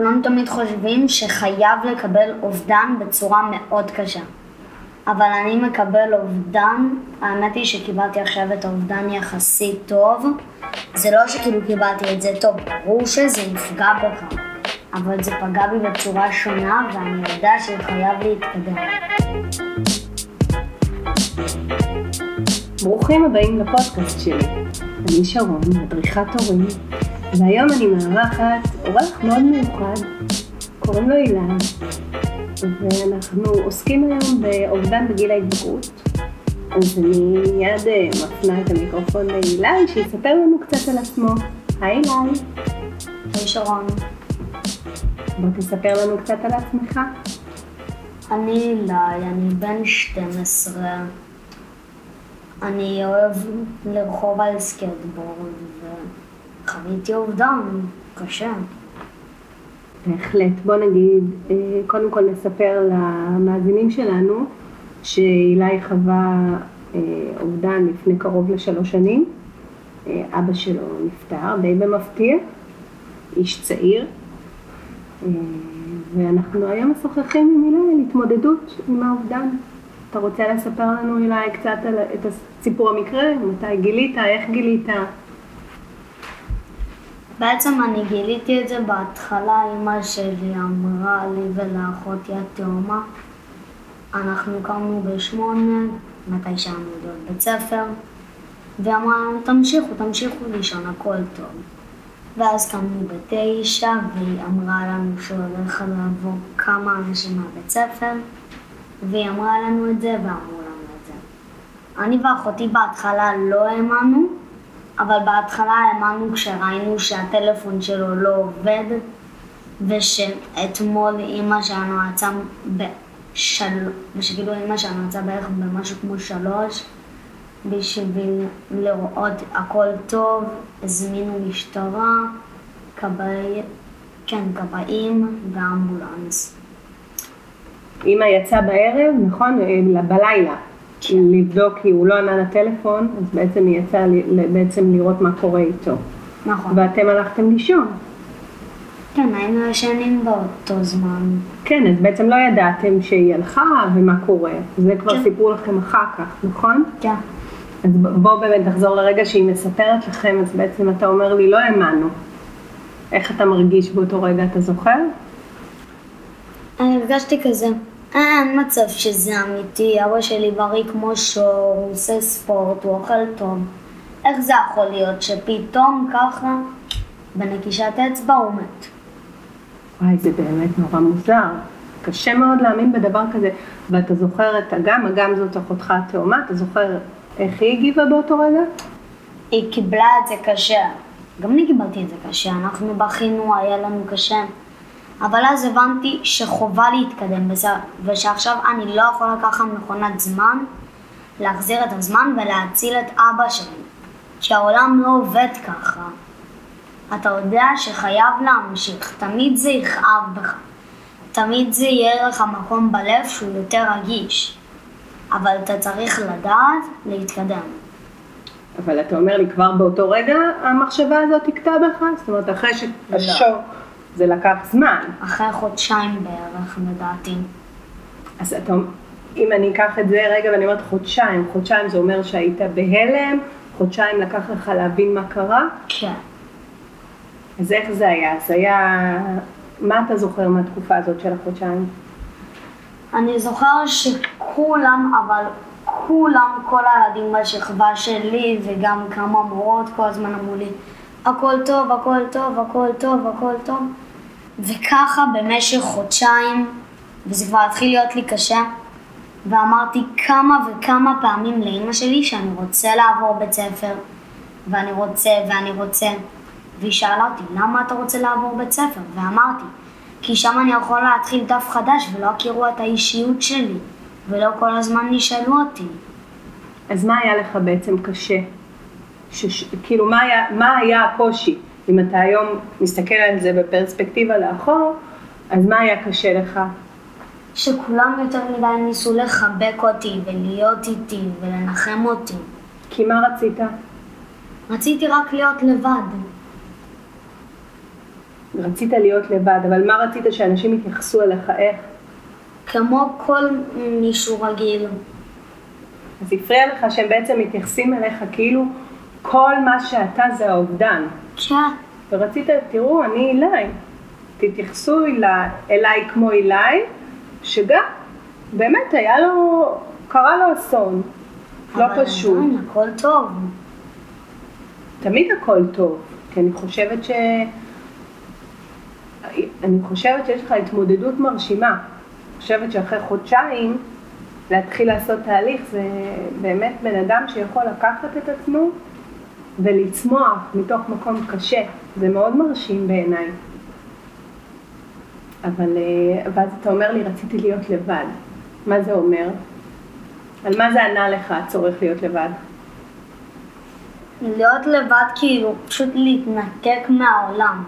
כולם תמיד חושבים שחייב לקבל אובדן בצורה מאוד קשה. אבל אני מקבל אובדן, האמת היא שקיבלתי עכשיו את האובדן יחסית טוב. זה לא שכאילו קיבלתי את זה טוב, ברור שזה יפגע בך, אבל זה פגע בי בצורה שונה ואני יודע שחייב להתקדם. ברוכים הבאים לפודקאסט שלי. אני שרון, מדריכת הורים, והיום אני מארחת אורח מאוד מיוחד, קוראים לו אילן, ואנחנו עוסקים היום באובדן בגיל ההתבגרות. אז אני מיד אה, מפנה את המיקרופון לאילי, שיספר לנו קצת על עצמו. היי אילי. היי שרון. בוא תספר לנו קצת על עצמך. אני אילי, אני בן 12. אני אוהב לרחוב על סקטבורד, וחוויתי אובדן קשה. בהחלט. בוא נגיד, אה, קודם כל נספר למאזינים שלנו שאילי חווה אה, אובדן לפני קרוב לשלוש שנים. אה, אבא שלו נפטר, די במפתיע, איש צעיר. ואנחנו היום משוחחים עם אילי על התמודדות עם האובדן. אתה רוצה לספר לנו אילי קצת על את סיפור המקרה? מתי גילית? איך גילית? בעצם אני גיליתי את זה בהתחלה, אמא שלי אמרה לי ולאחותי התאומה. אנחנו קמנו בשמונה, מתי שהיינו יודעות בית ספר, ואמרה לנו תמשיכו, תמשיכו לישון, הכל טוב. ואז קמנו בתשע, והיא אמרה לנו שהולך לעבור כמה אנשים מהבית ספר, והיא אמרה לנו את זה ואמרו לנו את זה. אני ואחותי בהתחלה לא האמנו, אבל בהתחלה האמנו כשראינו שהטלפון שלו לא עובד, ושאתמול אימא שלנו יצאה בשל... ושכאילו אימא שלנו יצאה בערך במשהו כמו שלוש, בשביל לראות הכל טוב, הזמינו משטרה, כבאי, כן, כבאים ואמבולנס. אימא יצאה בערב, נכון? אה, בלילה. לבדוק כי הוא לא ענה לטלפון, אז בעצם היא יצאה בעצם לראות מה קורה איתו. נכון. ואתם הלכתם לישון. כן, היינו ישנים באותו זמן. כן, אז בעצם לא ידעתם שהיא הלכה ומה קורה. זה כבר כן. סיפרו לכם אחר כך, נכון? כן. אז בואו באמת נחזור לרגע שהיא מספרת לכם, אז בעצם אתה אומר לי, לא האמנו. איך אתה מרגיש באותו רגע, אתה זוכר? אני הרגשתי כזה, אין מצב שזה אמיתי, אבא שלי בריא כמו שור, הוא עושה ספורט, הוא אוכל טוב. איך זה יכול להיות שפתאום ככה, בנקישת אצבע הוא מת? וואי, זה באמת נורא מוזר. קשה מאוד להאמין בדבר כזה. ואתה זוכר את אגם, אגם זאת אחותך התאומה, אתה זוכר איך היא הגיבה באותו רגע? היא קיבלה את זה קשה. גם אני קיבלתי את זה קשה, אנחנו בכינו, היה לנו קשה. אבל אז הבנתי שחובה להתקדם בזה, ושעכשיו אני לא יכול לקחת מכונת זמן, להחזיר את הזמן ולהציל את אבא שלי. כי העולם לא עובד ככה. אתה יודע שחייב להמשיך, תמיד זה יכאב בך. תמיד זה יהיה לך מקום בלב שהוא יותר רגיש. אבל אתה צריך לדעת להתקדם. אבל אתה אומר לי כבר באותו רגע המחשבה הזאת תקטע בך? זאת אומרת אחרי שהשוק לא. זה לקח זמן. אחרי חודשיים בערך, לדעתי. אז אתה, אם אני אקח את זה רגע ואני אומרת חודשיים, חודשיים זה אומר שהיית בהלם, חודשיים לקח לך להבין מה קרה? כן. אז איך זה היה? זה היה... מה אתה זוכר מהתקופה הזאת של החודשיים? אני זוכר שכולם, אבל כולם, כל הילדים בשכבה שלי וגם כמה מורות כל הזמן אמרו לי הכל טוב, הכל טוב, הכל טוב, הכל טוב. וככה במשך חודשיים, וזה כבר התחיל להיות לי קשה, ואמרתי כמה וכמה פעמים לאימא שלי שאני רוצה לעבור בית ספר, ואני רוצה ואני רוצה. והיא שאלה אותי, למה אתה רוצה לעבור בית ספר? ואמרתי, כי שם אני יכול להתחיל דף חדש ולא יכירו את האישיות שלי, ולא כל הזמן ישאלו אותי. אז מה היה לך בעצם קשה? שש, כאילו, מה היה, מה היה הקושי? אם אתה היום מסתכל על זה בפרספקטיבה לאחור, אז מה היה קשה לך? שכולם יותר מדי ניסו לחבק אותי ולהיות איתי ולנחם אותי. כי מה רצית? רציתי רק להיות לבד. רצית להיות לבד, אבל מה רצית שאנשים יתייחסו אליך, איך? כמו כל מישהו רגיל. אז הפריע לך שהם בעצם מתייחסים אליך כאילו כל מה שאתה זה האובדן. כן, ורצית, תראו, אני אילי. תתייחסו אליי, אליי כמו אילי, שגם באמת היה לו, קרה לו אסון. לא אבל פשוט. עדיין הכל טוב. תמיד הכל טוב, כי אני חושבת ש... אני חושבת שיש לך התמודדות מרשימה. אני חושבת שאחרי חודשיים להתחיל לעשות תהליך זה באמת בן אדם שיכול לקחת את עצמו ולצמוח מתוך מקום קשה. זה מאוד מרשים בעיניי. אבל, אה, ואז אתה אומר לי, רציתי להיות לבד. מה זה אומר? על מה זה ענה לך הצורך להיות לבד? להיות לבד כאילו פשוט להתנתק מהעולם.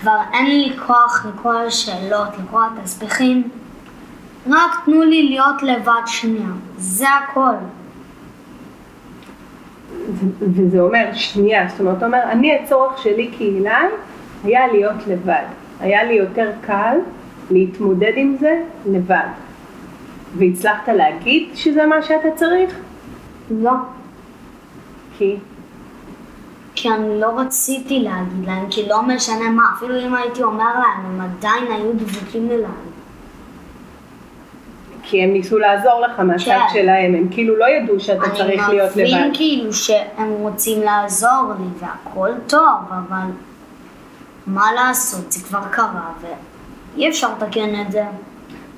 כבר אין לי כוח לקרוא השאלות, לקרוא התסביכים. רק תנו לי להיות לבד שנייה. זה הכל. וזה אומר, שנייה, זאת אומרת, אומר, אני הצורך שלי כאילן היה להיות לבד. היה לי יותר קל להתמודד עם זה לבד. והצלחת להגיד שזה מה שאתה צריך? לא. כי כי אני לא רציתי להגיד להם, כי לא משנה מה, אפילו אם הייתי אומר להם, הם עדיין היו דבוקים אליי. כי הם ניסו לעזור לך מהצד כן. שלהם, הם כאילו לא ידעו שאתה צריך להיות אני לבד. מבין כאילו שהם רוצים לעזור לי והכל טוב, אבל מה לעשות, זה כבר קרה ואי אפשר לתקן את זה.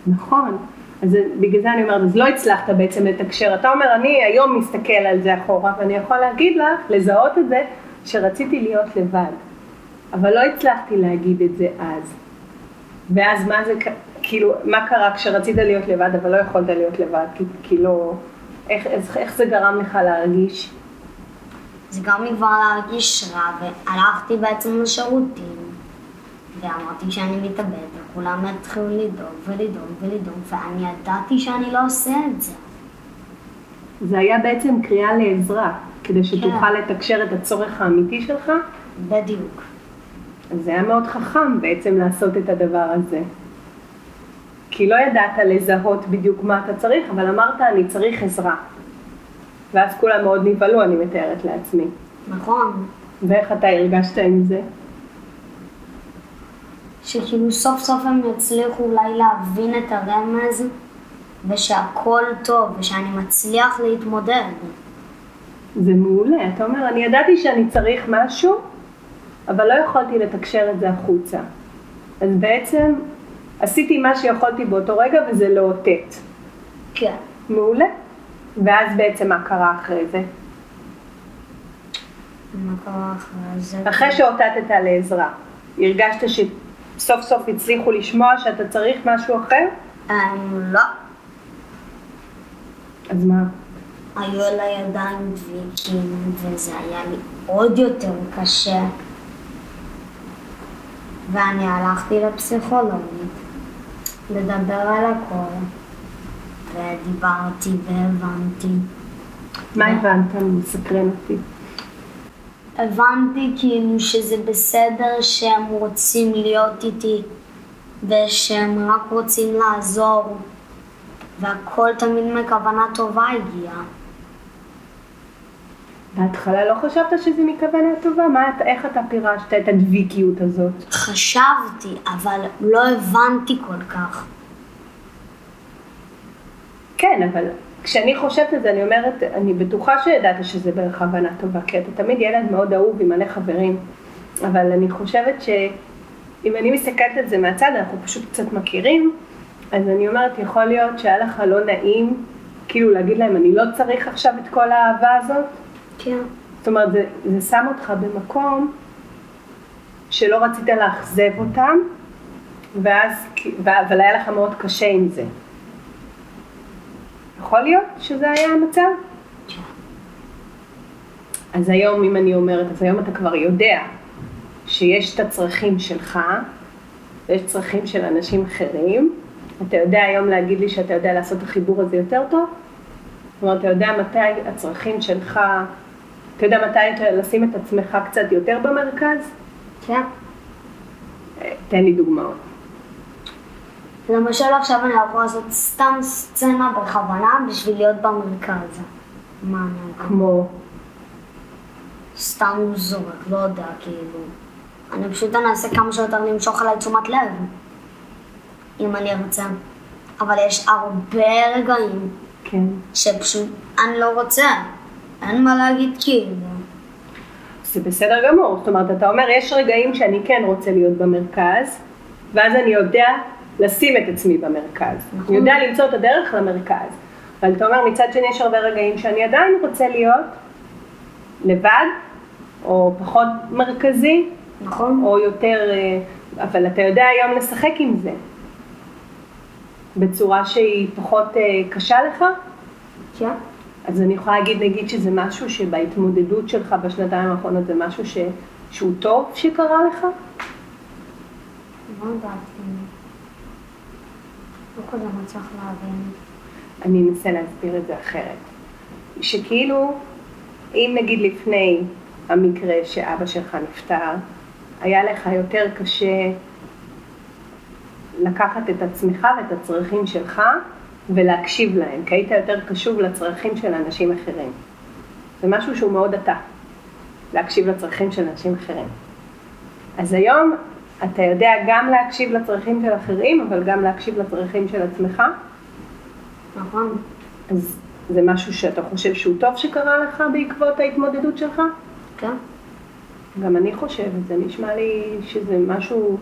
נכון. אז בגלל זה אני אומרת, אז לא הצלחת בעצם לתקשר. אתה אומר, אני היום מסתכל על זה אחורה, ואני יכול להגיד לך, לזהות את זה, שרציתי להיות לבד. אבל לא הצלחתי להגיד את זה אז. ואז מה זה, כאילו, מה קרה כשרצית להיות לבד, אבל לא יכולת להיות לבד? כי, כי לא... איך, איך, איך זה גרם לך להרגיש? זה גרם לי כבר להרגיש רע, והלכתי בעצם לשירותים, ואמרתי שאני מתאבד, וכולם התחילו לדאוג ולדאוג ולדאוג, ואני ידעתי שאני לא עושה את זה. זה היה בעצם קריאה לעזרה, כדי שתוכל כן. לתקשר את הצורך האמיתי שלך. בדיוק. אז זה היה מאוד חכם בעצם לעשות את הדבר הזה. כי לא ידעת לזהות בדיוק מה אתה צריך, אבל אמרת אני צריך עזרה. ואז כולם מאוד נבהלו, אני מתארת לעצמי. נכון. ואיך אתה הרגשת עם זה? שכאילו סוף סוף הם יצליחו אולי להבין את הרמז, ושהכל טוב, ושאני מצליח להתמודד. זה מעולה. אתה אומר, אני ידעתי שאני צריך משהו, אבל לא יכולתי לתקשר את זה החוצה. אז בעצם עשיתי מה שיכולתי באותו רגע וזה לאותת. כן. מעולה. ואז בעצם מה קרה אחרי זה? מה קרה אחרי זה? אחרי שאותתת לעזרה, הרגשת שסוף סוף הצליחו לשמוע שאתה צריך משהו אחר? אמ, לא. אז מה? היו על הידיים דביקים, וזה היה לי עוד יותר קשה. ואני הלכתי לפסיכולוגית, לדבר על הכל, ודיברתי והבנתי. מה הבנת? מסקרן אותי. הבנתי כאילו שזה בסדר שהם רוצים להיות איתי, ושהם רק רוצים לעזור, והכל תמיד מכוונה טובה הגיע. בהתחלה לא חשבת שזה מכוונה טובה? מה, איך אתה פירשת את הדביקיות הזאת? חשבתי, אבל לא הבנתי כל כך. כן, אבל כשאני חושבת על זה, אני אומרת, אני בטוחה שידעת שזה בכוונה טובה, כי אתה תמיד ילד מאוד אהוב עם מלא חברים, אבל אני חושבת שאם אני מסתכלת על זה מהצד, אנחנו פשוט קצת מכירים, אז אני אומרת, יכול להיות שהיה לך לא נעים, כאילו להגיד להם, אני לא צריך עכשיו את כל האהבה הזאת, כן. זאת אומרת, זה, זה שם אותך במקום שלא רצית לאכזב אותם, ואז, אבל היה לך מאוד קשה עם זה. יכול להיות שזה היה המצב? אז היום, אם אני אומרת, אז היום אתה כבר יודע שיש את הצרכים שלך, ויש צרכים של אנשים אחרים. אתה יודע היום להגיד לי שאתה יודע לעשות את החיבור הזה יותר טוב? זאת אומרת, אתה יודע מתי הצרכים שלך, אתה יודע מתי לשים את עצמך קצת יותר במרכז? כן. תן לי דוגמאות. למשל עכשיו אני יכול לעשות סתם סצנה בכוונה בשביל להיות במרכז. מה אני יכול? כמו, סתם זורק, לא יודע, כאילו. אני פשוט אנסה כמה שיותר למשוך עליי תשומת לב, אם אני ארצה. אבל יש הרבה רגעים כן. שפשוט אני לא רוצה. אין מה להגיד כאילו. זה בסדר גמור, זאת אומרת, אתה אומר, יש רגעים שאני כן רוצה להיות במרכז, ואז אני יודע לשים את עצמי במרכז. נכון. אני יודע למצוא את הדרך למרכז. אבל אתה אומר, מצד שני יש הרבה רגעים שאני עדיין רוצה להיות לבד, או פחות מרכזי, נכון? או יותר, אה, אבל אתה יודע היום לשחק עם זה. בצורה שהיא פחות אה, קשה לך, כן. אז אני יכולה להגיד נגיד שזה משהו שבהתמודדות שלך בשנתיים האחרונות זה משהו ש... שהוא טוב שקרה לך? לא יודעת. לא כזה מצליח להבין. אני אנסה להסביר את זה אחרת. שכאילו, אם נגיד לפני המקרה שאבא שלך נפטר, היה לך יותר קשה לקחת את עצמך ואת הצרכים שלך ולהקשיב להם, כי היית יותר קשוב לצרכים של אנשים אחרים. זה משהו שהוא מאוד אתה, להקשיב לצרכים של אנשים אחרים. אז היום אתה יודע גם להקשיב לצרכים של אחרים, אבל גם להקשיב לצרכים של עצמך, נכון? אז זה משהו שאתה חושב שהוא טוב שקרה לך בעקבות ההתמודדות שלך? כן. גם אני חושבת, זה נשמע לי שזה משהו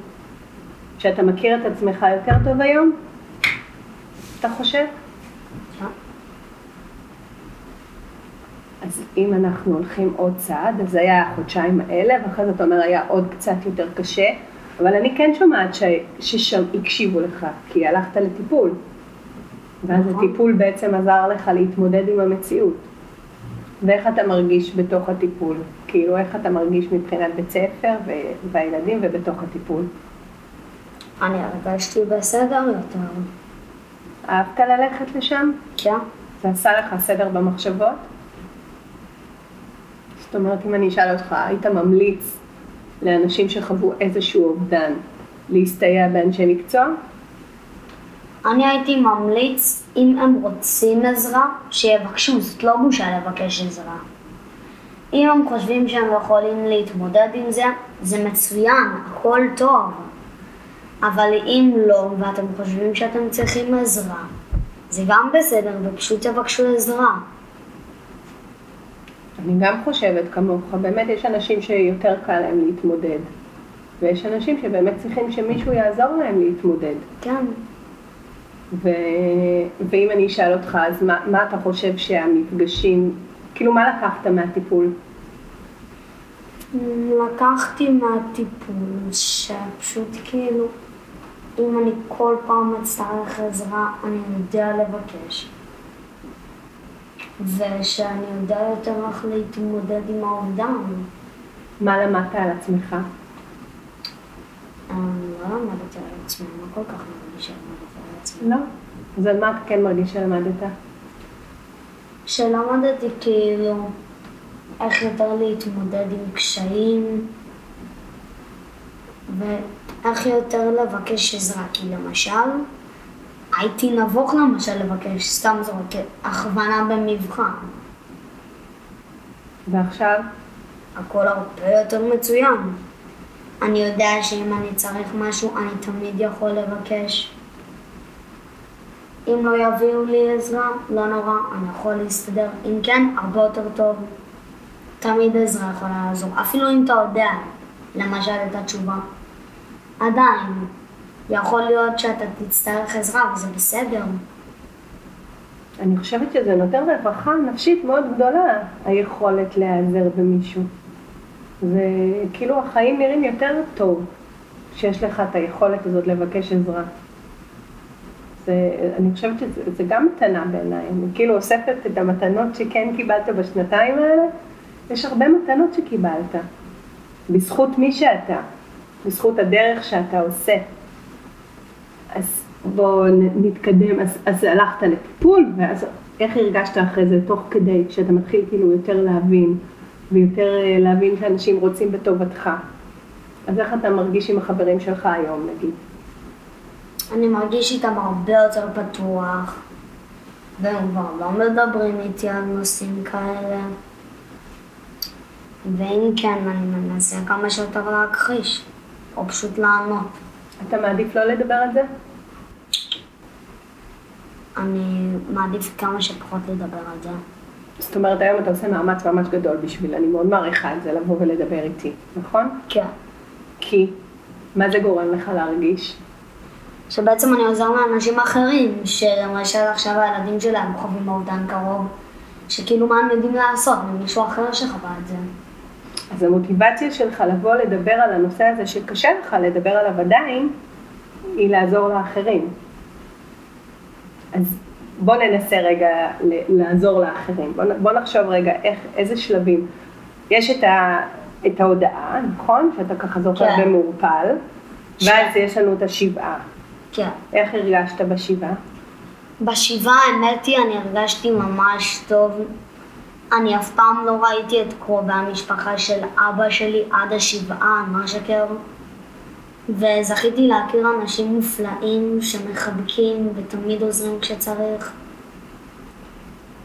שאתה מכיר את עצמך יותר טוב היום? אתה חושב? אז אם אנחנו הולכים עוד צעד, אז זה היה החודשיים האלה, ואחרי זה אתה אומר היה עוד קצת יותר קשה, אבל אני כן שומעת ש... ששם הקשיבו לך, כי הלכת לטיפול. ואז נכון. הטיפול בעצם עזר לך להתמודד עם המציאות. ואיך אתה מרגיש בתוך הטיפול? כאילו, איך אתה מרגיש מבחינת בית ספר ו... והילדים ובתוך הטיפול? אני הרגשתי בסדר יותר. אהבת ללכת לשם? כן. זה עשה לך סדר במחשבות? זאת אומרת, אם אני אשאל אותך, היית ממליץ לאנשים שחוו איזשהו אובדן להסתייע באנשי מקצוע? אני הייתי ממליץ, אם הם רוצים עזרה, שיבקשו, זאת לא בושה לבקש עזרה. אם הם חושבים שהם יכולים להתמודד עם זה, זה מצוין, הכל טוב. אבל אם לא, ואתם חושבים שאתם צריכים עזרה, זה גם בסדר, ופשוט תבקשו עזרה. אני גם חושבת כמוך, באמת יש אנשים שיותר קל להם להתמודד, ויש אנשים שבאמת צריכים שמישהו יעזור להם להתמודד. כן. ו... ואם אני אשאל אותך, אז מה, מה אתה חושב שהמפגשים, כאילו מה לקחת מהטיפול? לקחתי מהטיפול שפשוט כאילו, אם אני כל פעם אצטרך עזרה, אני יודע לבקש. ושאני יודע יותר איך להתמודד עם האובדן. מה למדת על עצמך? אני לא למדתי על עצמי, אני לא כל כך מרגישה למדתי על עצמי. לא. אז על מה אתה כן מרגיש שלמדת? שלמדתי כאילו איך יותר להתמודד עם קשיים ואיך יותר לבקש עזרה. כי למשל, הייתי נבוך למשל לבקש, סתם זורק, הכוונה במבחן. ועכשיו? הכל הרבה יותר מצוין. אני יודע שאם אני צריך משהו, אני תמיד יכול לבקש. אם לא יביאו לי עזרה, לא נורא, אני יכול להסתדר. אם כן, הרבה יותר טוב. תמיד עזרה יכולה לעזור. אפילו אם אתה יודע, למשל, את התשובה. עדיין, יכול להיות שאתה תצטרך עזרה, וזה בסדר. אני חושבת שזה נותן רווחה נפשית מאוד גדולה, היכולת להיעזר במישהו. זה כאילו החיים נראים יותר טוב כשיש לך את היכולת הזאת לבקש עזרה. זה, אני חושבת שזה זה גם מתנה בעיניי, אני כאילו אוספת את המתנות שכן קיבלת בשנתיים האלה, יש הרבה מתנות שקיבלת, בזכות מי שאתה, בזכות הדרך שאתה עושה. אז בואו נתקדם, אז, אז הלכת לטיפול, ואז איך הרגשת אחרי זה, תוך כדי, כשאתה מתחיל כאילו יותר להבין, ויותר אה, להבין שאנשים רוצים בטובתך. אז איך אתה מרגיש עם החברים שלך היום, נגיד? אני מרגיש איתם הרבה יותר פתוח, והם כבר לא מדברים איתי על נושאים כאלה. ואם כן, אני מנסה כמה שיותר להכחיש, או פשוט לענות. אתה מעדיף לא לדבר על זה? אני מעדיף כמה שפחות לדבר על זה. זאת אומרת, היום אתה עושה מאמץ ממש גדול בשביל, אני מאוד מעריכה את זה, לבוא ולדבר איתי, נכון? כן. כי, מה זה גורם לך להרגיש? שבעצם אני עוזר לאנשים אחרים, שלמשל עכשיו הילדים שלהם חווים אובדן קרוב, שכאילו מה הם יודעים לעשות, ממישהו אחר שחווה את זה. אז המוטיבציה שלך לבוא לדבר על הנושא הזה שקשה לך לדבר עליו עדיין, היא לעזור לאחרים. אז בוא ננסה רגע לעזור לאחרים. בוא, נחשוב רגע איך, איזה שלבים. יש את, ה, את ההודעה, נכון? שאתה ככה זוכר כן. במעורפל, ואז יש לנו את השבעה. כן. איך הרגשת בשבעה? בשבעה, האמת היא, אני הרגשתי ממש טוב. אני אף פעם לא ראיתי את קרובי המשפחה של אבא שלי עד השבעה, מה שכאילו. וזכיתי להכיר אנשים מופלאים שמחבקים ותמיד עוזרים כשצריך.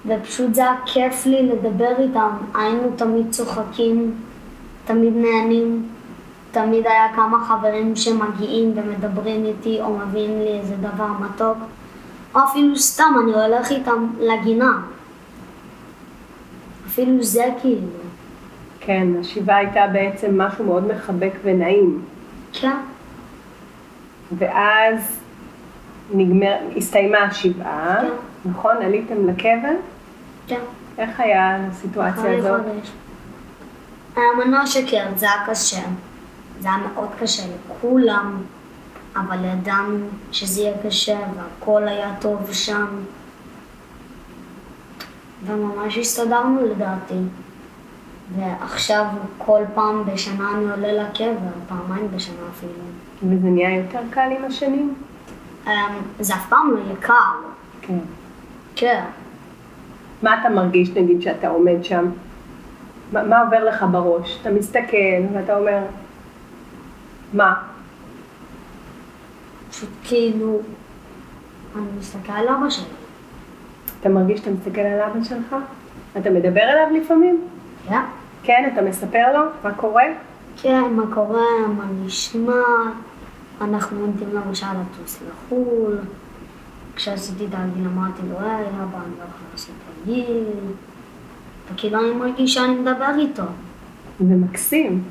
ופשוט זה היה כיף לי לדבר איתם. היינו תמיד צוחקים, תמיד נהנים. תמיד היה כמה חברים שמגיעים ומדברים איתי או מביאים לי איזה דבר מתוק. או אפילו סתם, אני הולך איתם לגינה. אפילו זה כאילו. כן, השבעה הייתה בעצם משהו מאוד מחבק ונעים. כן, ואז נגמר, הסתיימה השבעה, כן. נכון? עליתם לקבר? כן. איך היה הסיטואציה הזאת? היה מנוע שכן, זה היה קשה. זה היה מאוד קשה לכולם, אבל ידענו שזה יהיה קשה והכל היה טוב שם. וממש הסתדרנו לדעתי. ועכשיו כל פעם בשנה אני עולה לקבר, פעמיים בשנה אפילו. וזה נהיה יותר קל עם השנים? אמ, זה אף פעם לא יהיה קל. כן. כן. מה אתה מרגיש נגיד שאתה עומד שם? מה, מה עובר לך בראש? אתה מסתכל ואתה אומר, מה? פשוט כאילו, אני מסתכל על אבא שלי. אתה מרגיש שאתה מסתכל על אבא שלך? אתה מדבר אליו לפעמים? כן? כן, אתה מספר לו מה קורה? כן, מה קורה, מה נשמע. אנחנו עומדים למשל לטוס לחו"ל. כשעשיתי את הגיל אמרתי לו, היי, אבא, אני לא יכולה לעשות את הגיל. וכאילו אני מרגיש שאני מדבר איתו. זה מקסים.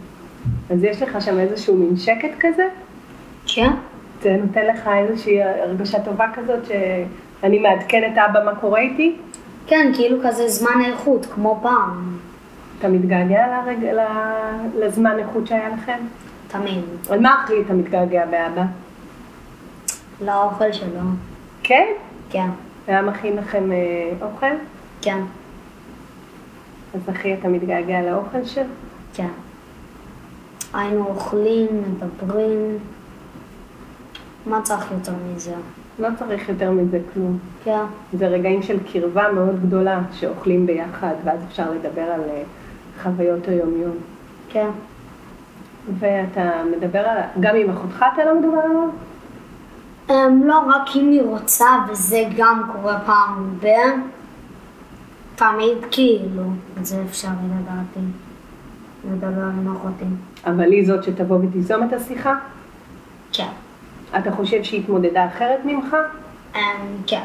אז יש לך שם איזשהו מין שקט כזה? כן? זה נותן לך איזושהי הרגשה טובה כזאת שאני מעדכן את אבא מה קורה איתי? כן, כאילו כזה זמן איכות, כמו פעם. אתה מתגעגע לרג... לזמן איכות שהיה לכם? תמיד. על מה הכי אתה מתגעגע באבא? לאוכל שלו. כן? כן, היה מכין לכם אה, אוכל? כן, אז אחי, אתה מתגעגע לאוכל שלו? כן. היינו אוכלים, מדברים. מה צריך יותר מזה? לא צריך יותר מזה כלום. כן, זה רגעים של קרבה מאוד גדולה שאוכלים ביחד, ואז אפשר לדבר על אה, חוויות היום-יום. כן. ואתה מדבר על... גם עם אחותך אתה לא מדבר עליו? Um, לא, רק אם היא רוצה, וזה גם קורה פעם ב... תמיד כאילו, את זה אפשרי לדעתי. לדבר עם אחותי. אבל היא זאת שתבוא ותיזום את השיחה? כן. אתה חושב שהיא התמודדה אחרת ממך? Um, כן.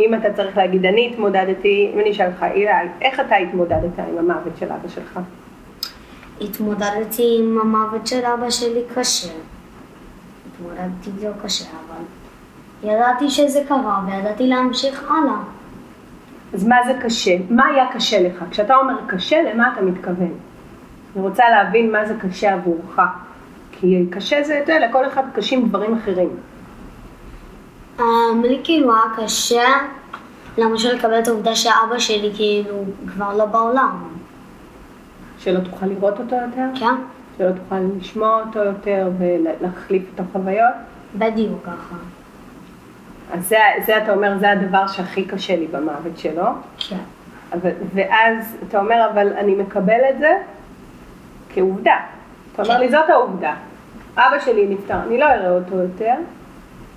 אם אתה צריך להגיד, אני התמודדתי, אם אני אשאל אותך, אילי, איך אתה התמודדת עם המוות של אבא שלך? התמודדתי עם המוות של אבא שלי קשה. התמודדתי איתו קשה, אבל ידעתי שזה קרה וידעתי להמשיך הלאה. אז מה זה קשה? מה היה קשה לך? כשאתה אומר קשה, למה אתה מתכוון? אני רוצה להבין מה זה קשה עבורך. כי קשה זה, אתה יודע, לכל אחד קשים דברים אחרים. Um, לי כאילו היה קשה, למשל לקבל את העובדה שאבא שלי כאילו כבר לא בעולם. שלא תוכל לראות אותו יותר? כן? שלא תוכל לשמוע אותו יותר ולהחליף את החוויות? בדיוק ככה. אז זה, זה אתה אומר, זה הדבר שהכי קשה לי במוות שלו. כן. אבל, ואז אתה אומר, אבל אני מקבל את זה כעובדה. אתה אתה אומר לי, זאת העובדה. אבא שלי נפטר, אני לא אראה אותו יותר,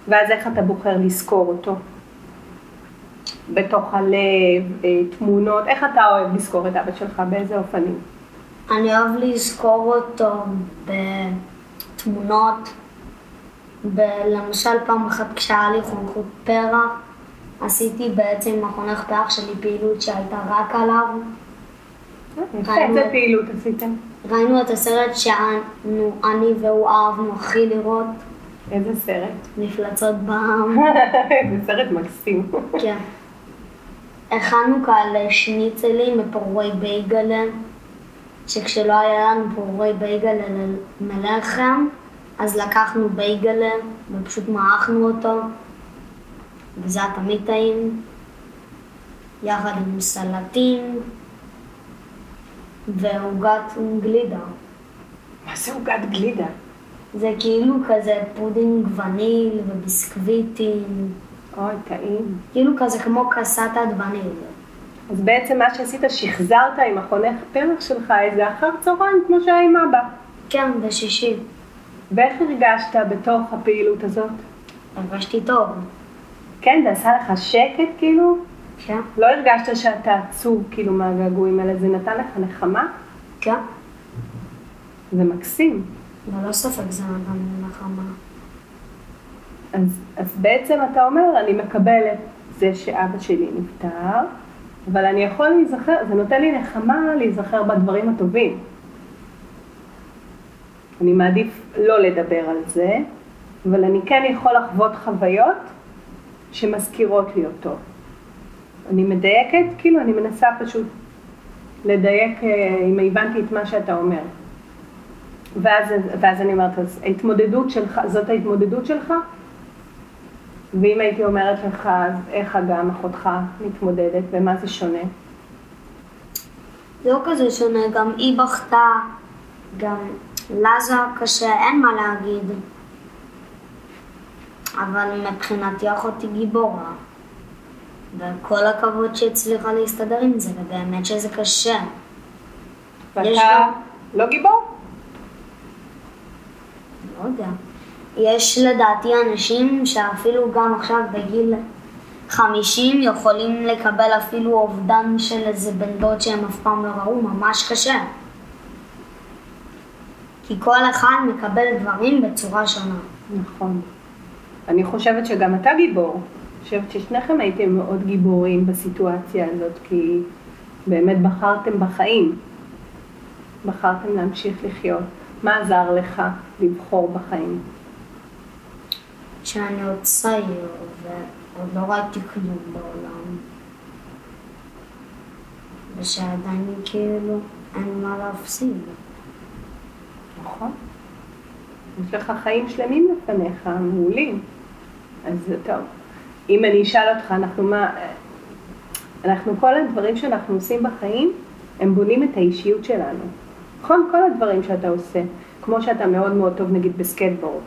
ואז איך אתה בוחר לזכור אותו? בתוך הלב, אה, תמונות, איך אתה אוהב לזכור את אבא שלך, באיזה אופנים? אני אוהב לזכור אותו בתמונות. ב- למשל פעם אחת כשהיה לי חונכות פרח, עשיתי בעצם עם החונך פרח שלי פעילות שהייתה רק עליו. יפה, ראינו- איזה פעילות עשיתם? ראינו את הסרט שאנו, אני והוא אהבנו הכי לראות, איזה סרט? מפלצות בעם. זה סרט מקסים. כן. הכנו כאלה שניצלים בפירורי בייגלה, שכשלא היה לנו פירורי בייגלה מלחם, אז לקחנו בייגלה ופשוט מעכנו אותו, וזה היה תמיד טעים, יחד עם סלטים ועוגת גלידה. מה זה עוגת גלידה? זה כאילו כזה פודינג וניל וביסקוויטים, אוי, טעים. כאילו כזה כמו קסטה וניל. אז בעצם מה שעשית, שחזרת עם החונך פרח שלך איזה אחר צהריים, כמו שהיה עם אבא. כן, בשישי. ואיך הרגשת בתוך הפעילות הזאת? הרגשתי טוב. כן, זה עשה לך שקט כאילו? כן? לא הרגשת שאתה עצוב כאילו מהגעגועים האלה, זה נתן לך נחמה? כן. זה מקסים. ללא ספק זה נתן לי נחמה. אז, אז בעצם אתה אומר, אני מקבל את זה שאבא שלי נפטר, אבל אני יכול להיזכר, זה נותן לי נחמה להיזכר בדברים הטובים. אני מעדיף לא לדבר על זה, אבל אני כן יכול לחוות חוויות שמזכירות לי אותו. אני מדייקת, כאילו אני מנסה פשוט לדייק אה, אם הבנתי את מה שאתה אומר. ואז, ואז אני אומרת, אז ההתמודדות שלך, זאת ההתמודדות שלך? ואם הייתי אומרת לך, אז איך אגם אחותך מתמודדת ומה זה שונה? לא כזה שונה, גם היא בכתה, גם לה זה היה קשה, אין מה להגיד. אבל מבחינתי אחותי גיבורה. וכל הכבוד שהצליחה להסתדר עם זה, ובאמת שזה קשה. ואתה גם- לא גיבור? לא יודע. יש לדעתי אנשים שאפילו גם עכשיו בגיל 50 יכולים לקבל אפילו אובדן של איזה בן דוד שהם אף פעם לא ראו, ממש קשה. כי כל אחד מקבל דברים בצורה שונה. נכון. אני חושבת שגם אתה גיבור. חושבת ששניכם הייתם מאוד גיבורים בסיטואציה הזאת, כי באמת בחרתם בחיים. בחרתם להמשיך לחיות. מה עזר לך לבחור בחיים? שאני עוד צעיר ועוד לא ראיתי כלום בעולם. ושעדיין כאילו אין מה להפסיד. נכון. יש לך חיים שלמים לפניך, מעולים. אז זה טוב. אם אני אשאל אותך, אנחנו מה... אנחנו, כל הדברים שאנחנו עושים בחיים, הם בונים את האישיות שלנו. נכון? כל הדברים שאתה עושה, כמו שאתה מאוד מאוד טוב נגיד בסקטבורד.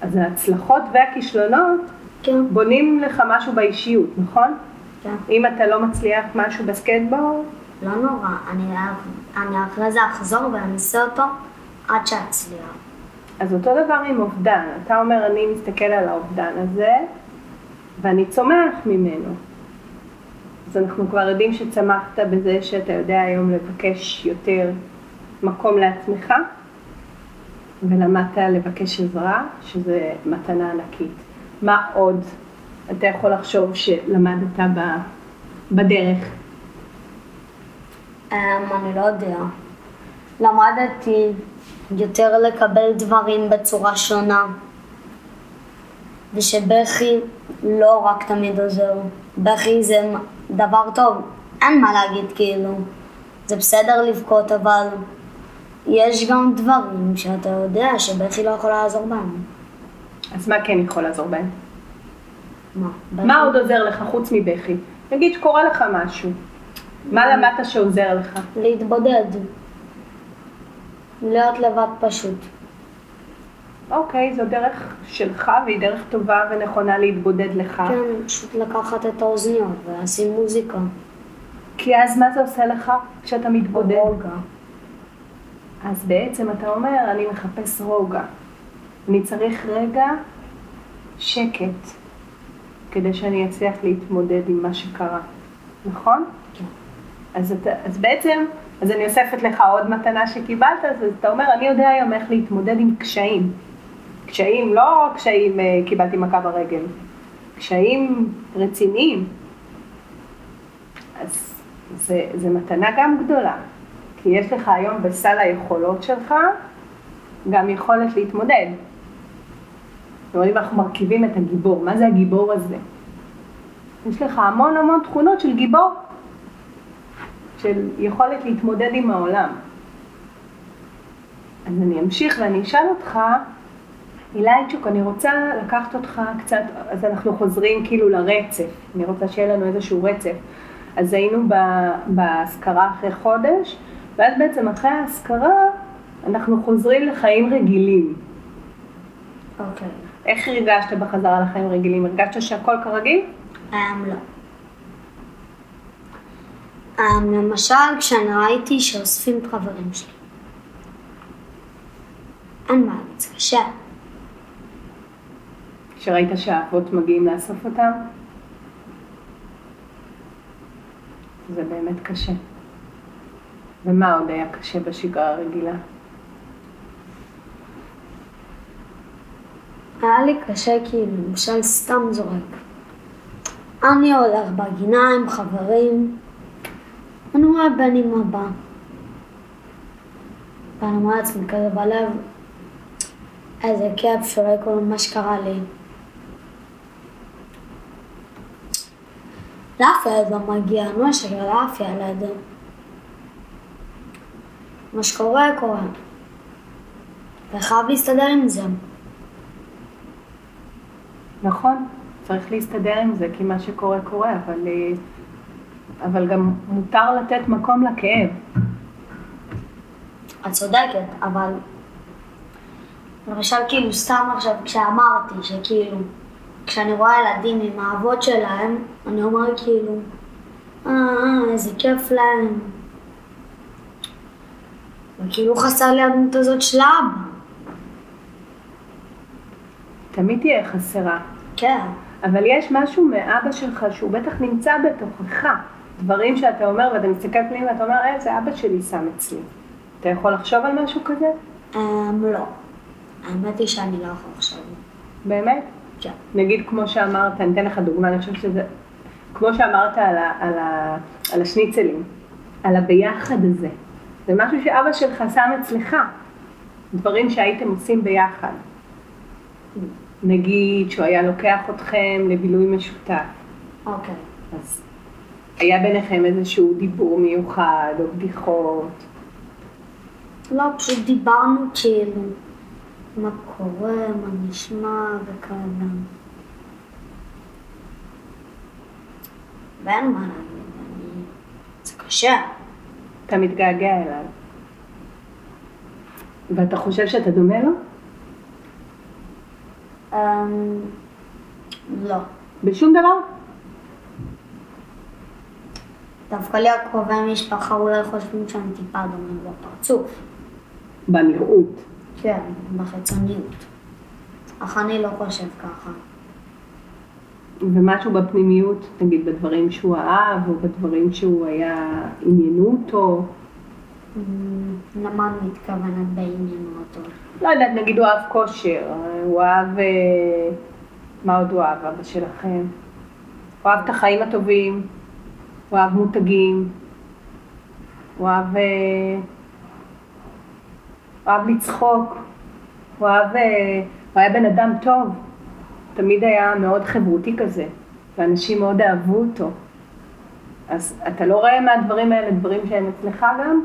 אז ההצלחות והכישלונות כן, בונים לך משהו באישיות, נכון? כן. אם אתה לא מצליח משהו בסקטבורד, לא נורא, אני, אני אחרי זה אחזור ואנסה אותו עד שאצליח. אז אותו דבר עם אובדן, אתה אומר אני מסתכל על האובדן הזה ואני צומח ממנו. אז אנחנו כבר יודעים שצמחת בזה שאתה יודע היום לבקש יותר מקום לעצמך ולמדת לבקש עזרה, שזה מתנה ענקית. מה עוד אתה יכול לחשוב שלמדת ב- בדרך? אמ, אני לא יודע. למדתי יותר לקבל דברים בצורה שונה. ושבכי לא רק תמיד עוזר. בכי זה דבר טוב, אין מה להגיד כאילו. זה בסדר לבכות, אבל יש גם דברים שאתה יודע שבכי לא יכול לעזור בהם. אז מה כן יכול לעזור בהם? מה? מה? עוד עוזר לך חוץ מבכי? נגיד שקורה לך משהו, מה למדת שעוזר לך? להתבודד. להיות לבד פשוט. אוקיי, זו דרך שלך והיא דרך טובה ונכונה להתבודד לך. כן, פשוט לקחת את האוזניות ולשים מוזיקה. כי אז מה זה עושה לך כשאתה מתבודד? רוגע. אז בעצם אתה אומר, אני מחפש רוגע. אני צריך רגע שקט, כדי שאני אצליח להתמודד עם מה שקרה, נכון? כן. אז, אתה, אז בעצם, אז אני אוספת לך עוד מתנה שקיבלת, אז אתה אומר, אני יודע היום איך להתמודד עם קשיים. קשיים, לא קשיים, אה, קיבלתי מכה ברגל, קשיים רציניים. אז זה, זה מתנה גם גדולה, כי יש לך היום בסל היכולות שלך גם יכולת להתמודד. אומרת, אם אנחנו מרכיבים את הגיבור, מה זה הגיבור הזה? יש לך המון המון תכונות של גיבור, של יכולת להתמודד עם העולם. אז אני אמשיך ואני אשאל אותך, אילייצ'וק, אני רוצה לקחת אותך קצת, אז אנחנו חוזרים כאילו לרצף, אני רוצה שיהיה לנו איזשהו רצף. אז היינו בהשכרה אחרי חודש, ואז בעצם אחרי ההשכרה אנחנו חוזרים לחיים רגילים. אוקיי. איך הרגשת בחזרה לחיים רגילים? הרגשת שהכל כרגיל? Um, לא. Um, למשל, כשאני ראיתי שאוספים את חברים שלי. אין מה, זה קשה. כשראית שהאבות מגיעים לאסוף אותם? זה באמת קשה. ומה עוד היה קשה בשגרה הרגילה? היה לי קשה כאילו, למשל סתם זורק. אני הולך בגינה עם חברים, אני רואה בן עם הבא. ואני אומר לעצמי כזה בלב, איזה כיף שרואה כל מה שקרה לי. ילד לא מגיע, לא אשקר לאף ילד. מה שקורה, קורה. וחייב להסתדר עם זה. נכון, צריך להסתדר עם זה, כי מה שקורה קורה, אבל, אה, אבל גם מותר לתת מקום לכאב. את צודקת, אבל למשל כאילו סתם עכשיו כשאמרתי שכאילו כשאני רואה ילדים עם האבות שלהם, אני אומר כאילו, אה, אה, איזה כיף להם. וכאילו חסר לי הדמות הזאת של. תמיד תהיה חסרה. כן. אבל יש משהו מאבא שלך שהוא בטח נמצא בתוכך. דברים שאתה אומר ואתה מסתכל פנימה ואתה אומר, אה, זה אבא שלי שם אצלי. אתה יכול לחשוב על משהו כזה? אמ, לא. האמת היא שאני לא יכולה לחשוב. באמת? נגיד כמו שאמרת, אני אתן לך דוגמה, אני חושבת שזה, כמו שאמרת על, ה, על, ה, על השניצלים, על הביחד הזה. זה משהו שאבא שלך שם אצלך, דברים שהייתם עושים ביחד. נגיד שהוא היה לוקח אתכם לבילוי משותף, אוקיי. אז היה ביניכם איזשהו דיבור מיוחד או בדיחות. לא, פשוט דיברנו כאילו מה קורה, מה נשמע וכאלה. ואין מה להגיד, אני... זה קשה. אתה מתגעגע אליו. ואתה חושב שאתה דומה לו? אמ... לא. בשום דבר? דווקא לי הקרובי משפחה אולי חושבים שאני טיפה דומה בפרצוף. בנראות. כן, בחיצוניות. אך אני לא חושב ככה. ומשהו בפנימיות, נגיד בדברים שהוא אהב, או בדברים שהוא היה, עניינו אותו. אמ, למה מתכוונת בעניינו אותו? לא יודעת, נגיד הוא אהב כושר, הוא אהב... אה, מה עוד הוא אהב, אבא שלכם? הוא אהב את החיים הטובים, הוא אהב מותגים, הוא אהב... הוא אהב לצחוק, הוא אהב... אה, הוא היה בן אדם טוב, תמיד היה מאוד חברותי כזה, ואנשים מאוד אהבו אותו. אז אתה לא רואה מהדברים האלה דברים שהם אצלך גם?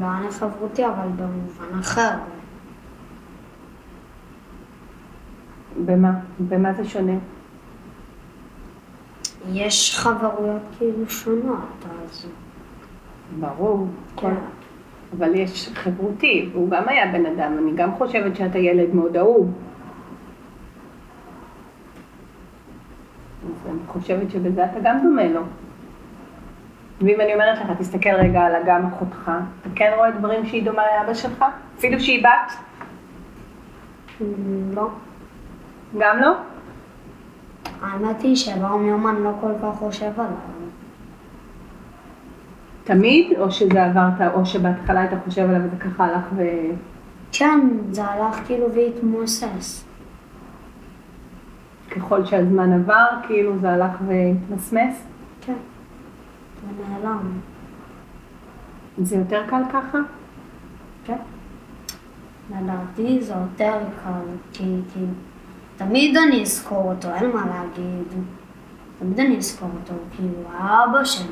לא אני חברותי, אבל במובן אחר. במה? במה זה שונה? יש חברויות כאילו שונות, אז... ברור, כן. כן. אבל יש חברותי, והוא גם היה בן אדם, אני גם חושבת שאתה ילד מאוד אהוב. אז אני חושבת שבזה אתה גם דומה לו. ואם אני אומרת לך, תסתכל רגע על אגם אחותך, אתה כן רואה דברים שהיא דומה לאבא שלך? אפילו שהיא בת? לא. גם לא? האמת היא יום אני לא כל כך חושב עליו. תמיד? או שזה עברת, או שבהתחלה היית חושב עליו וזה ככה הלך ו... כן, זה הלך כאילו והתמוסס. ככל שהזמן עבר, כאילו זה הלך והתמסמס? כן. ונעלם. זה יותר קל ככה? כן. לדעתי זה יותר קל, כי, כי תמיד אני אזכור אותו, אין מה להגיד. תמיד אני אזכור אותו, כאילו, האבא שלי,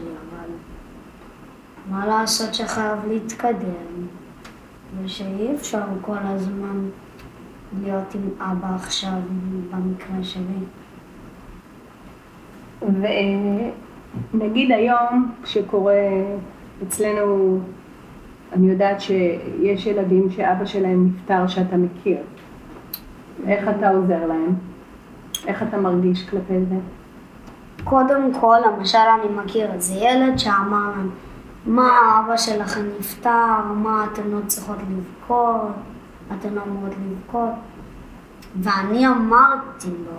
מה לעשות שחייב להתקדם, ושאי אפשר כל הזמן להיות עם אבא עכשיו, במקרה שלי. ונגיד היום, כשקורה אצלנו, אני יודעת שיש ילדים שאבא שלהם נפטר שאתה מכיר. איך אתה עוזר להם? איך אתה מרגיש כלפי זה? קודם כל, למשל אני מכיר איזה ילד שאמר להם, מה אבא שלכם נפטר, מה אתן לא צריכות לבכות, אתן לא אמורות לבכות. ואני אמרתי לו,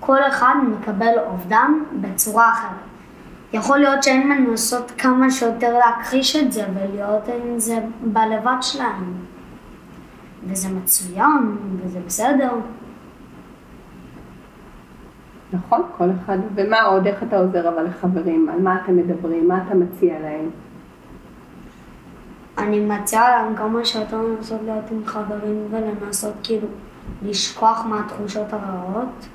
כל אחד מקבל אובדן בצורה אחרת. יכול להיות שהן מנסות כמה שיותר להכחיש את זה ולהיות עם זה בלבד שלהם. וזה מצוין, וזה בסדר. נכון, כל אחד. ומה עוד, איך אתה עוזר אבל לחברים? על מה אתם מדברים? מה אתה מציע להם? אני מציעה להם כמה שיותר לנסות להיות עם חברים ולנסות כאילו לשכוח מהתחושות הרעות.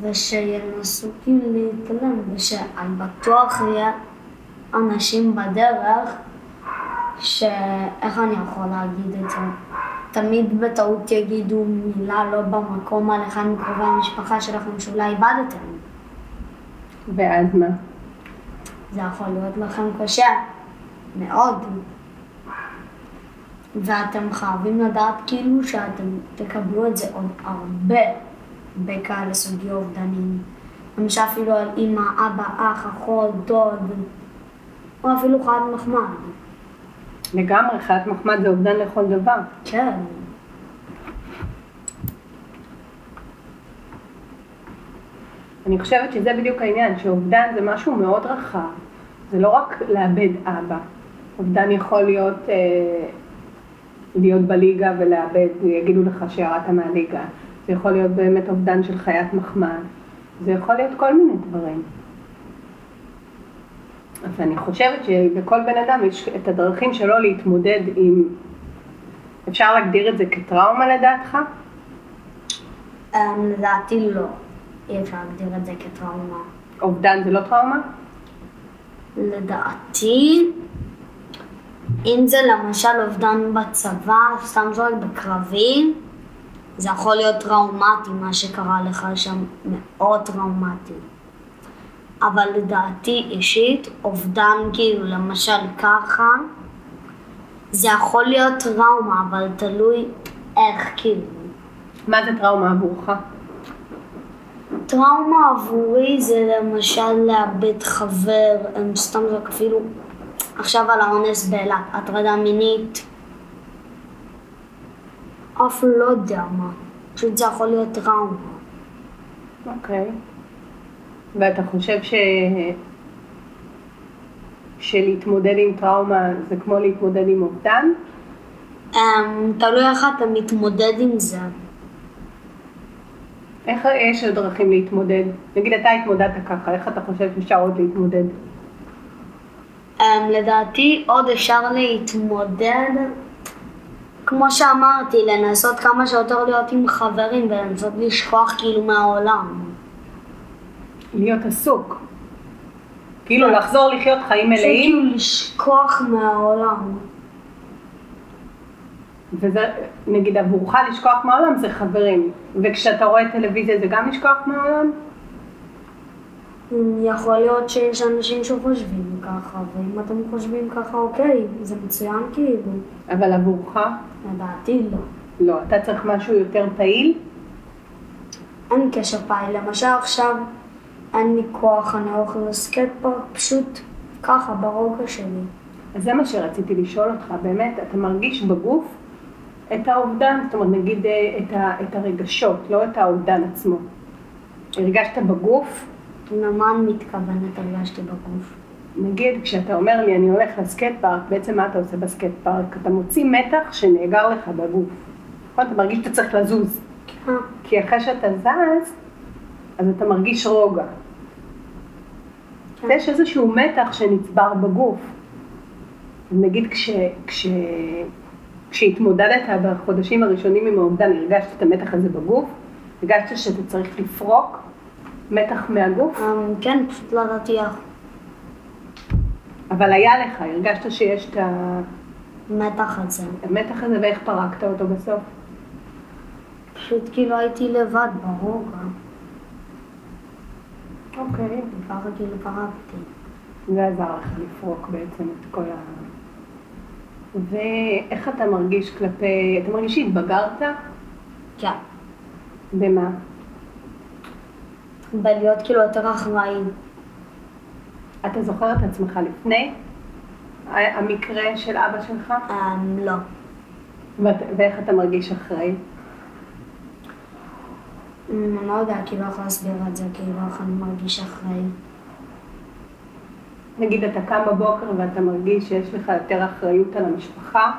ושינסו כאילו להתעלם, ושאני בטוח יהיה אנשים בדרך שאיך אני יכול להגיד את זה? תמיד בטעות יגידו מילה לא במקום על אחד מקרובי המשפחה שלכם שאולי איבדתם. ואז מה? זה יכול להיות לכם קשה, מאוד. ואתם חייבים לדעת כאילו שאתם תקבלו את זה עוד הרבה בכאלה סוגי אובדנים. למשל אפילו על אמא, אבא, אח, אחות, דוד, או אפילו חד מחמד. לגמרי, חיית מחמד זה אובדן לכל דבר. כן. אני חושבת שזה בדיוק העניין, שאובדן זה משהו מאוד רחב. זה לא רק לאבד אבא. אובדן יכול להיות אה, להיות בליגה ולאבד, יגידו לך שירדת מהליגה. זה יכול להיות באמת אובדן של חיית מחמד. זה יכול להיות כל מיני דברים. אז אני חושבת שלכל בן אדם יש את הדרכים שלו להתמודד עם... אפשר להגדיר את זה כטראומה לדעתך? אמ, לדעתי לא. אי אפשר להגדיר את זה כטראומה. אובדן זה לא טראומה? לדעתי, אם זה למשל אובדן בצבא, סתם זורק בקרבי, זה יכול להיות טראומטי, מה שקרה לך שם, מאוד טראומטי. אבל לדעתי אישית, אובדן כאילו, למשל ככה, זה יכול להיות טראומה, אבל תלוי איך כאילו. מה זה טראומה עבורך? טראומה עבורי זה למשל לאבד חבר, הם סתם רק אפילו עכשיו על האונס באילת, הטרדה מינית, אף לא יודע מה, פשוט זה יכול להיות טראומה. אוקיי. ואתה חושב ש... שלהתמודד עם טראומה זה כמו להתמודד עם אובדן? Um, תלוי איך אתה מתמודד עם זה. איך יש עוד דרכים להתמודד? נגיד אתה התמודדת ככה, איך אתה חושב שאפשר עוד להתמודד? Um, לדעתי עוד אפשר להתמודד, כמו שאמרתי, לנסות כמה שיותר להיות עם חברים ולנסות לשכוח כאילו מהעולם. להיות עסוק. כאילו לחזור לחיות חיים מלאים, כאילו לשכוח מהעולם. וזה, נגיד עבורך לשכוח מהעולם זה חברים, וכשאתה רואה טלוויזיה זה גם לשכוח מהעולם? יכול להיות שיש אנשים שחושבים ככה, ואם אתם חושבים ככה, אוקיי, זה מצוין כאילו. אבל עבורך, לדעתי לא. לא, אתה צריך משהו יותר פעיל? אין קשר פעיל. למשל עכשיו, אין לי כוח, אני הולך לסקייט פארק פשוט ככה, ברוגע שלי. אז זה מה שרציתי לשאול אותך, באמת, אתה מרגיש בגוף את האובדן? זאת אומרת, נגיד אה, את, ה, את הרגשות, לא את האובדן עצמו. הרגשת בגוף? למה אני מתכוונת הרגשתי בגוף? נגיד, כשאתה אומר לי, אני הולך לסקייט פארק, בעצם מה אתה עושה בסקייט פארק? אתה מוציא מתח שנאגר לך בגוף. נכון? אתה מרגיש שאתה צריך לזוז. אה, כי אחרי שאתה זז, אז אתה מרגיש רוגע. יש איזשהו מתח שנצבר בגוף. נגיד כש, כש, כשהתמודדת בחודשים הראשונים עם האובדן, הרגשת את המתח הזה בגוף? הרגשת שאתה צריך לפרוק מתח מהגוף? אה, כן, פשוט לא ידעתי איך. אבל היה לך, הרגשת שיש את מתח הזה. המתח הזה ואיך פרקת אותו בסוף? פשוט כאילו הייתי לבד, ברוגע. אוקיי. וככה כאילו פרקתי. זה עזר לך לפרוק בעצם את כל ה... ואיך אתה מרגיש כלפי... אתה מרגיש שהתבגרת? כן. במה? בלהיות כאילו יותר אחראי. אתה זוכר את עצמך לפני המקרה של אבא שלך? אה, לא. ואת- ואיך אתה מרגיש אחרי? אני לא יודע, כאילו איך להסביר את זה, כאילו איך אני מרגיש אחראי. נגיד אתה קם בבוקר ואתה מרגיש שיש לך יותר אחריות על המשפחה,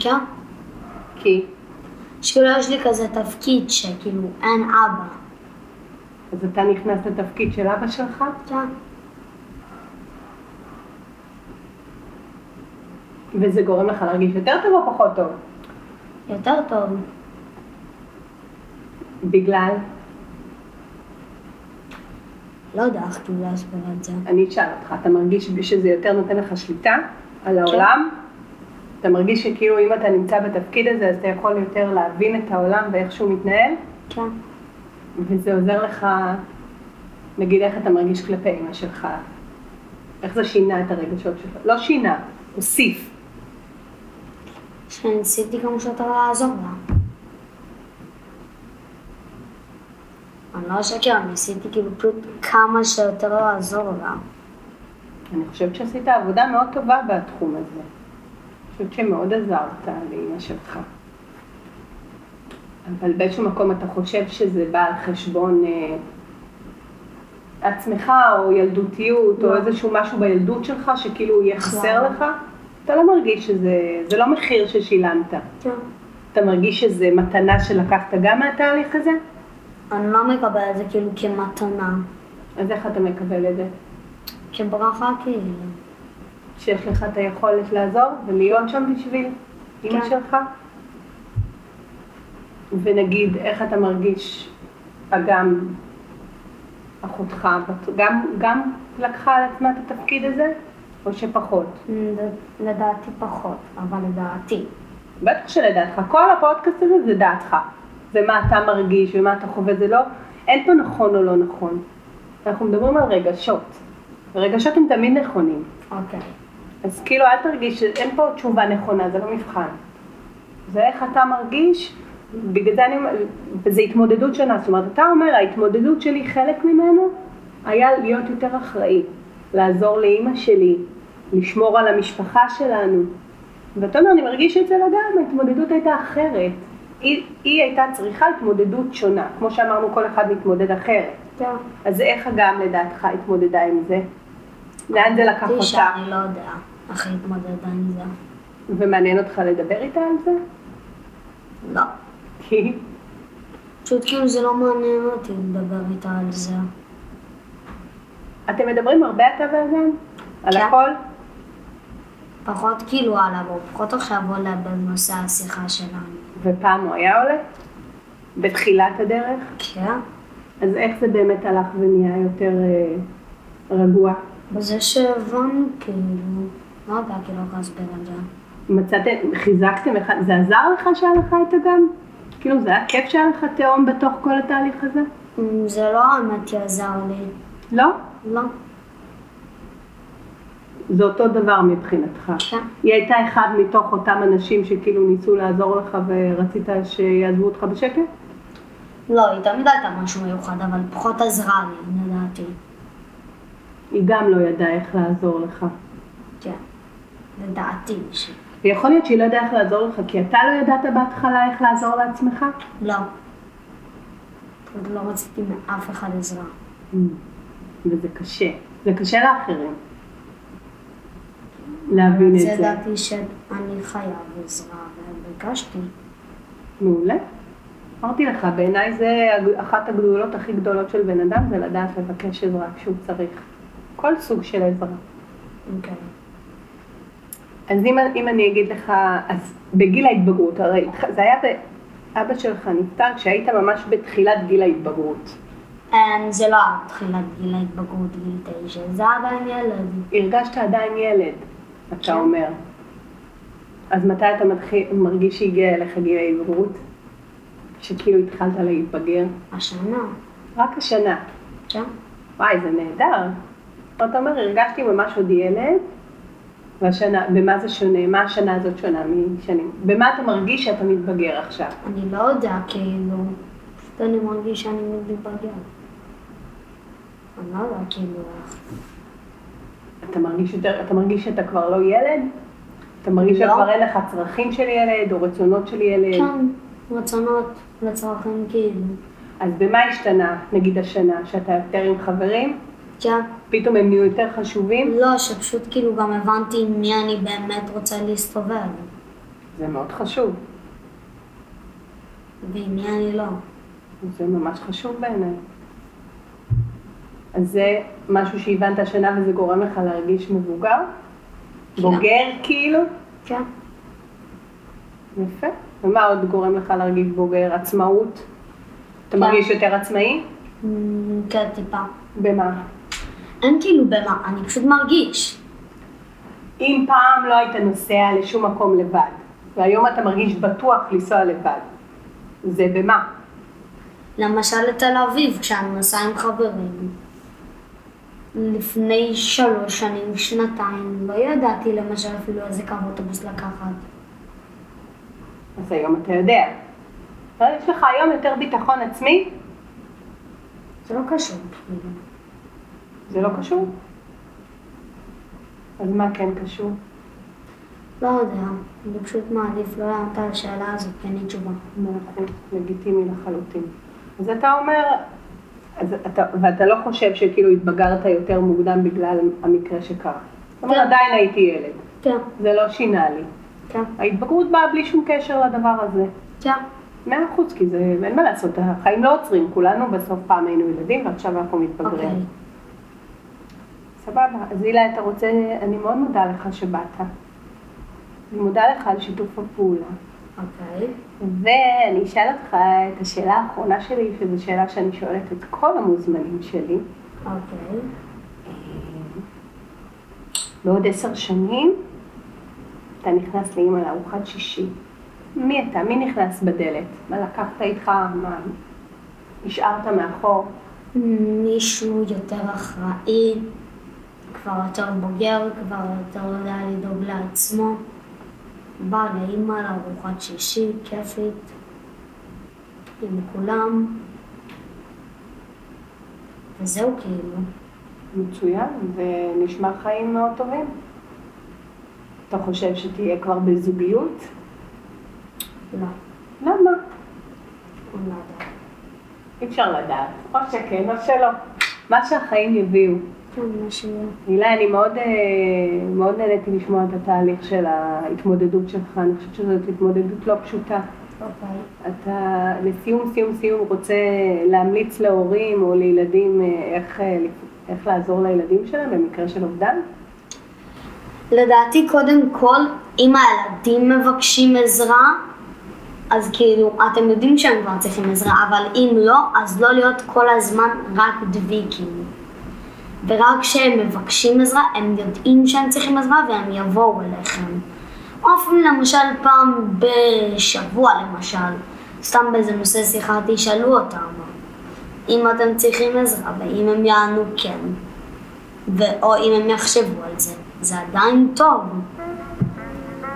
כן. כי שכאילו יש לי כזה תפקיד שכאילו אין אבא. אז אתה נכנס לתפקיד של אבא שלך, כן. וזה גורם לך להרגיש יותר טוב או פחות טוב? יותר טוב. בגלל, לא יודע איך את זה. אני אשאל אותך, אתה מרגיש שזה יותר נותן לך שליטה על העולם? אתה מרגיש שכאילו אם אתה נמצא בתפקיד הזה, אז אתה יכול יותר להבין את העולם ואיך שהוא מתנהל? כן. וזה עוזר לך, נגיד איך אתה מרגיש כלפי אמא שלך, איך זה שינה את הרגשות שלך, לא שינה, הוסיף. שניסיתי כמה שיותר לעזור לה. אני לא אשקר, ניסיתי כאילו פשוט כמה שיותר לעזור לה. אני חושבת שעשית עבודה מאוד טובה בתחום הזה. אני חושבת שמאוד עזרת לאמא שלך. אבל באיזשהו מקום אתה חושב שזה בא על חשבון אה, עצמך או ילדותיות או לא. איזשהו משהו בילדות שלך שכאילו יהיה חסר לא. לך? אתה לא מרגיש שזה, זה לא מחיר ששילמת. כן. אתה מרגיש שזה מתנה שלקחת גם מהתהליך הזה? אני לא מקבל את זה כאילו כמתנה, אז איך אתה מקבל את זה? כברכה כאילו. שיש לך את היכולת לעזור ולהיות שם בשביל כן. שלך? ונגיד, איך אתה מרגיש, אגם, אחותך, גם, גם לקחה על עצמה את התפקיד הזה, או שפחות? לדעתי פחות, אבל לדעתי. בטח שלדעתך, כל הפודקאסט הזה זה דעתך. זה מה אתה מרגיש ומה אתה חווה, זה לא, אין פה נכון או לא נכון. אנחנו מדברים על רגשות. רגשות הם תמיד נכונים. אוקיי. אז כאילו אל תרגיש שאין פה תשובה נכונה, זה לא מבחן. זה איך אתה מרגיש, בגלל זה אני, וזו התמודדות שונה, זאת אומרת, אתה אומר, ההתמודדות שלי, חלק ממנו היה להיות יותר אחראי, לעזור לאימא שלי, לשמור על המשפחה שלנו. ואתה אומר, אני מרגיש את זה לגמרי, ההתמודדות הייתה אחרת. היא, היא הייתה צריכה התמודדות שונה, כמו שאמרנו, כל אחד מתמודד אחרת. כן. אז איך אגם לדעתך התמודדה עם זה? לאן זה לקח אותה? שאני לא יודע איך להתמודד עם זה. ומעניין אותך לדבר איתה על זה? לא. כי פשוט כאילו זה לא מעניין אותי לדבר איתה על זה. אתם מדברים הרבה אתה ואגם? על כן. הכל? פחות כאילו עליו, פחות עכשיו עולה בנושא השיחה שלנו. ופעם הוא היה עולה? בתחילת הדרך? כן. אז איך זה באמת הלך ונהיה יותר אה, רגוע? בזה שהבנו כאילו, לא יודע כאילו איך להסביר את זה. מצאתם, חיזקתם אחד, זה עזר לך שהיה לך את אגם? כאילו זה היה כיף שהיה לך תהום בתוך כל התהליך הזה? זה לא האמת יעזר לי. לא? לא. זה אותו דבר מבחינתך. כן. היא הייתה אחד מתוך אותם אנשים שכאילו ניסו לעזור לך ורצית שיעזבו אותך בשקט? לא, היא תמיד הייתה משהו מיוחד, אבל פחות עזרה לי, לדעתי. היא גם לא ידעה איך לעזור לך. כן, לדעתי. ש... ויכול להיות שהיא לא יודעה איך לעזור לך, כי אתה לא ידעת בהתחלה איך לעזור לעצמך? לא. עוד לא רציתי מאף אחד עזרה. Mm. וזה קשה. זה קשה לאחרים. להבין את זה. ידעתי שאני חייב עזרה, וביקשתי. מעולה. אמרתי לך, בעיניי זה אחת הגדולות הכי גדולות של בן אדם, זה לדעת לבקש עזרה כשהוא צריך. כל סוג של עזרה. אוקיי. אז אם, אם אני אגיד לך, אז בגיל ההתבגרות, הרי זה היה, ב- אבא שלך נפטר כשהיית ממש בתחילת גיל ההתבגרות. זה לא היה תחילת גיל ההתבגרות, גיל תשע, זה עדיין ילד. הרגשת עדיין ילד, אתה. אומר. אז מתי אתה מתחיל, מרגיש שהגיע אליך גיל ההתבגרות? שכאילו התחלת להתבגר? השנה, רק השנה. כן? וואי, זה נהדר. אתה אומר, הרגשתי ממש עוד ילד, והשנה, במה זה שונה? מה השנה הזאת שונה משנים? במה אתה מרגיש שאתה מתבגר עכשיו? אני לא יודע, כאילו, פשוט אני מרגיש שאני מתבגר. אני לא יודע, כאילו. אתה מרגיש יותר, אתה מרגיש שאתה כבר לא ילד? אתה מרגיש לא. שכבר אין לך צרכים של ילד, או רצונות של ילד? כן, רצונות לצרכים, כאילו. אז במה השתנה, נגיד השנה, שאתה יותר עם חברים? כן. פתאום הם נהיו יותר חשובים? לא, שפשוט כאילו גם הבנתי עם מי אני באמת רוצה להסתובב, זה מאוד חשוב. ועם מי אני לא. זה ממש חשוב בעיניי. אז זה משהו שהבנת השנה וזה גורם לך להרגיש מבוגר? כן. בוגר כאילו? כן. יפה. ומה עוד גורם לך להרגיש בוגר? עצמאות? אתה כן. מרגיש יותר עצמאי? אמ, כן, טיפה. במה? אין כאילו במה, אני פשוט מרגיש. אם פעם לא היית נוסע לשום מקום לבד, והיום אתה מרגיש בטוח לנסוע לבד, זה במה? למשל לתל אביב, כשאני נוסעה עם חברים. לפני שלוש שנים, שנתיים, לא ידעתי למשל אפילו איזה קו אוטובוס לקחת. אז היום אתה יודע. אבל יש לך היום יותר ביטחון עצמי? זה לא קשור. זה לא קשור. אז מה כן קשור? לא יודע, אני פשוט מעדיף לא לענות על השאלה הזאת, אין לי תשובה. מאה אחוז, לגיטימי לחלוטין. אז אתה אומר, אז אתה, ואתה לא חושב שכאילו התבגרת יותר מוקדם בגלל המקרה שקרה. זאת אומרת, כן. עדיין הייתי ילד, כן, זה לא שינה לי. כן, ההתבגרות באה בלי שום קשר לדבר הזה. כן. מאה אחוז, כי זה, אין מה לעשות, החיים לא עוצרים, כולנו בסוף פעם היינו ילדים ועכשיו אנחנו מתבגרים. אוקיי. סבבה, אז הילה, אתה רוצה, אני מאוד מודה לך שבאת. אני מודה לך על שיתוף הפעולה. אוקיי. ואני אשאל אותך את השאלה האחרונה שלי, שזו שאלה שאני שואלת את כל המוזמנים שלי. אוקיי. בעוד עשר שנים אתה נכנס לאימא לארוחת שישי. מי אתה? מי נכנס בדלת? מה לקחת איתך? מה השארת מאחור? מישהו יותר אחראי, כבר יותר בוגר, כבר יותר יודע לדאוג לעצמו. בא לאימא לארוחת שישי, כיפית, עם כולם. וזהו כאילו. מצוין, ונשמע חיים מאוד טובים. אתה חושב שתהיה כבר בזוגיות? לא, למה? לא יודעת. אי אפשר לדעת. או שכן או שלא. מה שהחיים יביאו. הילה, אני מאוד, אה, מאוד נהניתי לשמוע את התהליך של ההתמודדות שלך. אני חושבת שזאת התמודדות לא פשוטה. אוקיי. אתה לסיום, סיום, סיום רוצה להמליץ להורים או לילדים אה, איך, אה, איך לעזור לילדים שלהם במקרה של אובדן? לדעתי קודם כל, אם הילדים מבקשים עזרה, אז כאילו, אתם יודעים שהם כבר צריכים עזרה, אבל אם לא, אז לא להיות כל הזמן רק דביקים. ורק כשהם מבקשים עזרה, הם יודעים שהם צריכים עזרה והם יבואו אליכם. או אפילו למשל פעם בשבוע למשל, סתם באיזה נושא שיחה תשאלו אותם אם אתם צריכים עזרה, ואם הם יענו כן, או אם הם יחשבו על זה, זה עדיין טוב.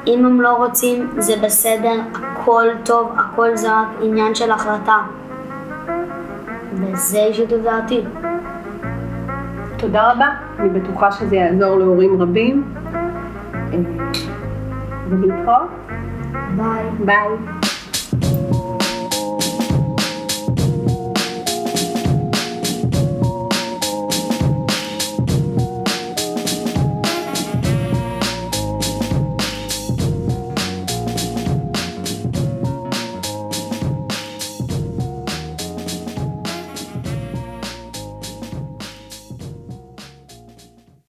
אם הם לא רוצים, זה בסדר, הכל טוב, הכל זה רק עניין של החלטה. וזה אישית לדעתי. תודה רבה, אני בטוחה שזה יעזור להורים רבים. אה, ולהתראות. ביי. ביי.